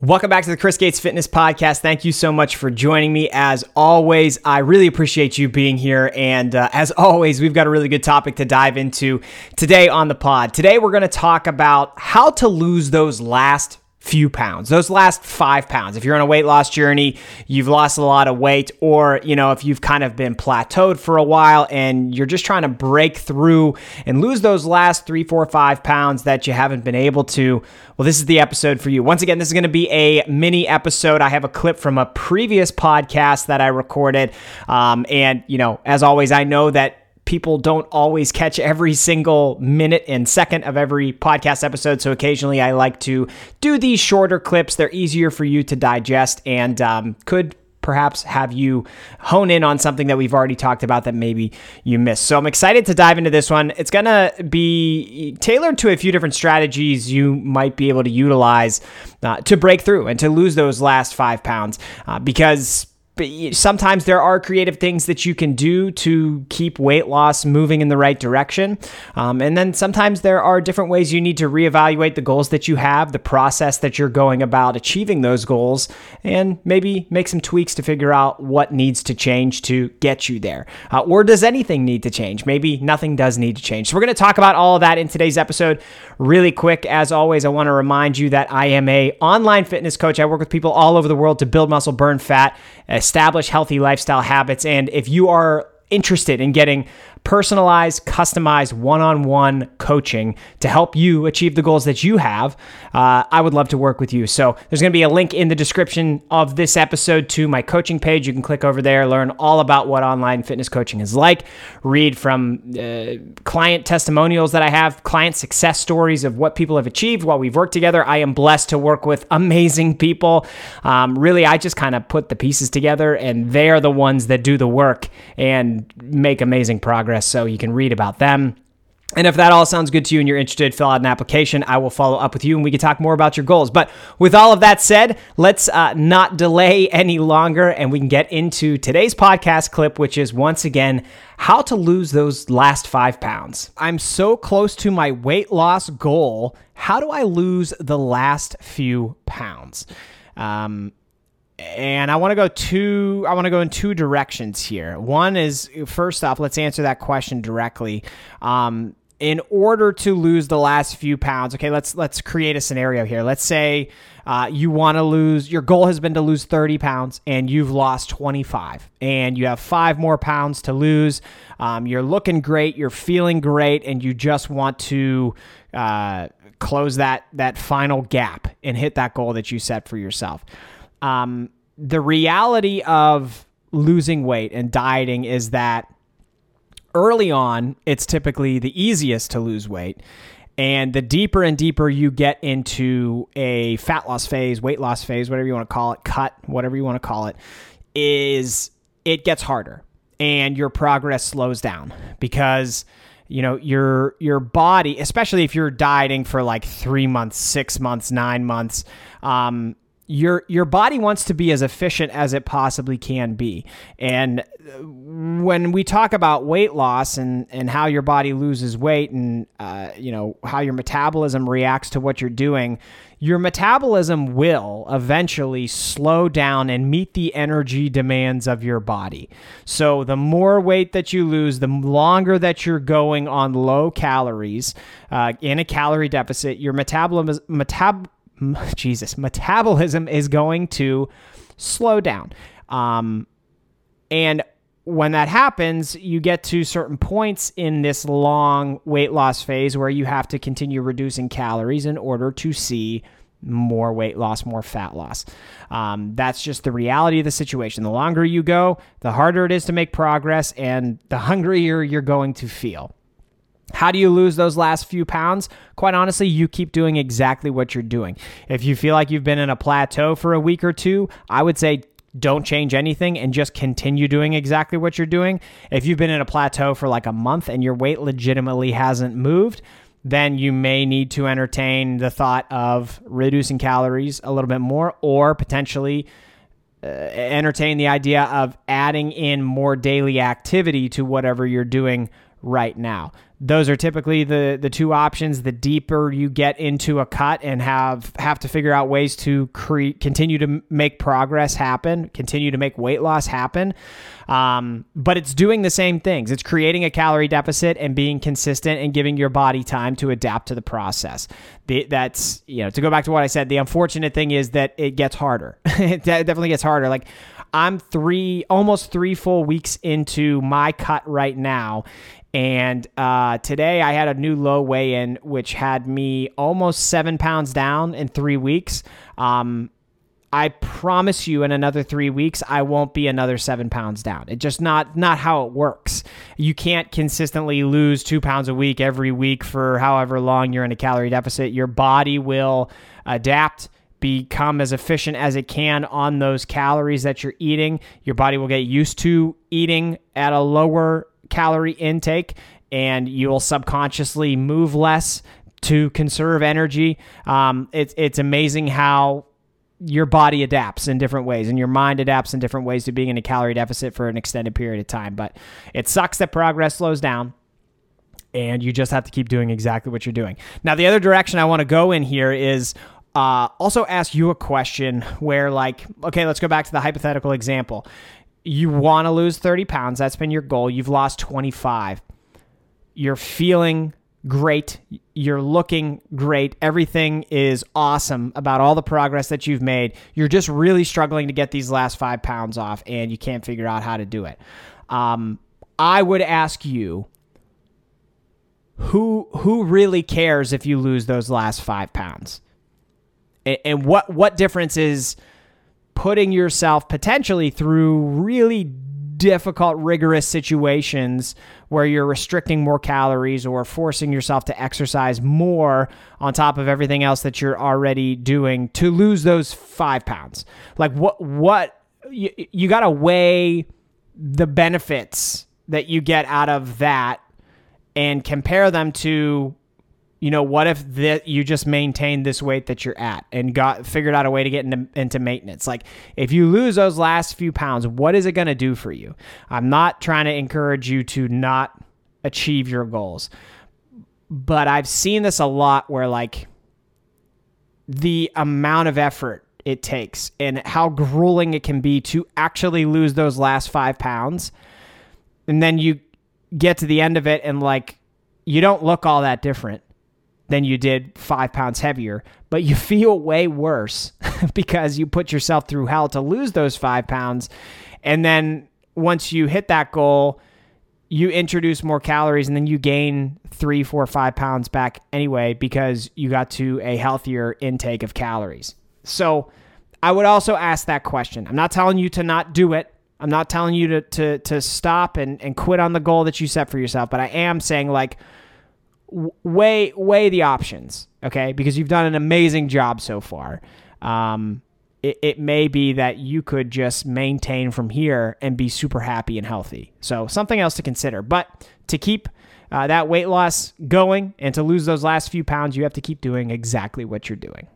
Welcome back to the Chris Gates Fitness Podcast. Thank you so much for joining me. As always, I really appreciate you being here. And uh, as always, we've got a really good topic to dive into today on the pod. Today, we're going to talk about how to lose those last few pounds, those last five pounds. If you're on a weight loss journey, you've lost a lot of weight, or, you know, if you've kind of been plateaued for a while and you're just trying to break through and lose those last three, four, five pounds that you haven't been able to, well, this is the episode for you. Once again, this is going to be a mini episode. I have a clip from a previous podcast that I recorded. Um, and, you know, as always, I know that people don't always catch every single minute and second of every podcast episode. So occasionally I like to do these shorter clips. They're easier for you to digest and um, could perhaps have you hone in on something that we've already talked about that maybe you missed. So I'm excited to dive into this one. It's going to be tailored to a few different strategies you might be able to utilize uh, to break through and to lose those last five pounds uh, because sometimes there are creative things that you can do to keep weight loss moving in the right direction. Um, and then sometimes there are different ways you need to reevaluate the goals that you have, the process that you're going about achieving those goals, and maybe make some tweaks to figure out what needs to change to get you there. Uh, or does anything need to change? Maybe nothing does need to change. So we're going to talk about all of that in today's episode. Really quick, as always, I want to remind you that I am a online fitness coach. I work with people all over the world to build muscle, burn fat, establish healthy lifestyle habits. And if you are interested in getting personalized, customized one on one coaching to help you achieve the goals that you have, uh, I would love to work with you. So there's going to be a link in the description of this episode to my coaching page. You can click over there, learn all about what online fitness coaching is like, read from uh, client testimonials that I have, client success stories of what people have achieved while we've worked together. I am blessed to work with amazing people. Um, really, I just kind of put the pieces together, and they are the ones that do the work and make amazing progress so you can read about them. And if that all sounds good to you and you're interested, fill out an application. I will follow up with you and we can talk more about your goals. But with all of that said, let's uh, not delay any longer and we can get into today's podcast clip, which is once again how to lose those last five pounds. I'm so close to my weight loss goal. How do I lose the last few pounds? Um, and I want to go two. I want to go in two directions here. One is first off, let's answer that question directly. Um, in order to lose the last few pounds, okay, let's let's create a scenario here. Let's say uh, you want to lose. Your goal has been to lose 30 pounds, and you've lost 25, and you have five more pounds to lose. Um, you're looking great. You're feeling great, and you just want to. Uh, close that that final gap and hit that goal that you set for yourself. Um, the reality of losing weight and dieting is that early on, it's typically the easiest to lose weight. And the deeper and deeper you get into a fat loss phase, weight loss phase, whatever you want to call it, cut, whatever you want to call it, is it gets harder and your progress slows down because you know your your body especially if you're dieting for like three months six months nine months um, your your body wants to be as efficient as it possibly can be and when we talk about weight loss and and how your body loses weight and uh, you know how your metabolism reacts to what you're doing your metabolism will eventually slow down and meet the energy demands of your body. So, the more weight that you lose, the longer that you're going on low calories uh, in a calorie deficit, your metabolism, metab- Jesus, metabolism is going to slow down. Um, and when that happens, you get to certain points in this long weight loss phase where you have to continue reducing calories in order to see more weight loss, more fat loss. Um, that's just the reality of the situation. The longer you go, the harder it is to make progress, and the hungrier you're going to feel. How do you lose those last few pounds? Quite honestly, you keep doing exactly what you're doing. If you feel like you've been in a plateau for a week or two, I would say don't change anything and just continue doing exactly what you're doing. If you've been in a plateau for like a month and your weight legitimately hasn't moved, then you may need to entertain the thought of reducing calories a little bit more or potentially uh, entertain the idea of adding in more daily activity to whatever you're doing right now. Those are typically the the two options. The deeper you get into a cut and have have to figure out ways to create, continue to make progress happen, continue to make weight loss happen. Um, but it's doing the same things. It's creating a calorie deficit and being consistent and giving your body time to adapt to the process. The, that's you know to go back to what I said. The unfortunate thing is that it gets harder. it definitely gets harder. Like I'm three, almost three full weeks into my cut right now, and uh, today I had a new low weigh in, which had me almost seven pounds down in three weeks. Um, I promise you, in another three weeks, I won't be another seven pounds down. It's just not not how it works. You can't consistently lose two pounds a week every week for however long you're in a calorie deficit. Your body will adapt become as efficient as it can on those calories that you're eating. Your body will get used to eating at a lower calorie intake and you'll subconsciously move less to conserve energy. Um, it's it's amazing how your body adapts in different ways and your mind adapts in different ways to being in a calorie deficit for an extended period of time. But it sucks that progress slows down and you just have to keep doing exactly what you're doing. Now, the other direction I want to go in here is uh, also ask you a question where, like, okay, let's go back to the hypothetical example you want to lose 30 pounds. That's been your goal. You've lost 25. You're feeling great. You're looking great. Everything is awesome about all the progress that you've made. You're just really struggling to get these last five pounds off and you can't figure out how to do it. Um, I would ask you who who really cares if you lose those last five pounds? And, and what what difference is putting yourself potentially through really difficult, rigorous situations where you're restricting more calories or forcing yourself to exercise more on top of everything else that you're already doing to lose those five pounds. Like, what, what, you, you got to weigh the benefits that you get out of that and compare them to you know, what if that you just maintained this weight that you're at and got figured out a way to get into, into maintenance? Like, if you lose those last few pounds, what is it going to do for you? I'm not trying to encourage you to not achieve your goals, but I've seen this a lot where, like, the amount of effort it takes and how grueling it can be to actually lose those last five pounds. And then you get to the end of it and, like, you don't look all that different than you did five pounds heavier, but you feel way worse because you put yourself through hell to lose those five pounds. And then once you hit that goal, you introduce more calories and then you gain three, four, five pounds back anyway because you got to a healthier intake of calories. So I would also ask that question. I'm not telling you to not do it. I'm not telling you to to to stop and, and quit on the goal that you set for yourself, but I am saying like weigh weigh the options, okay? Because you've done an amazing job so far. Um, it, it may be that you could just maintain from here and be super happy and healthy. So something else to consider. But to keep uh, that weight loss going and to lose those last few pounds, you have to keep doing exactly what you're doing.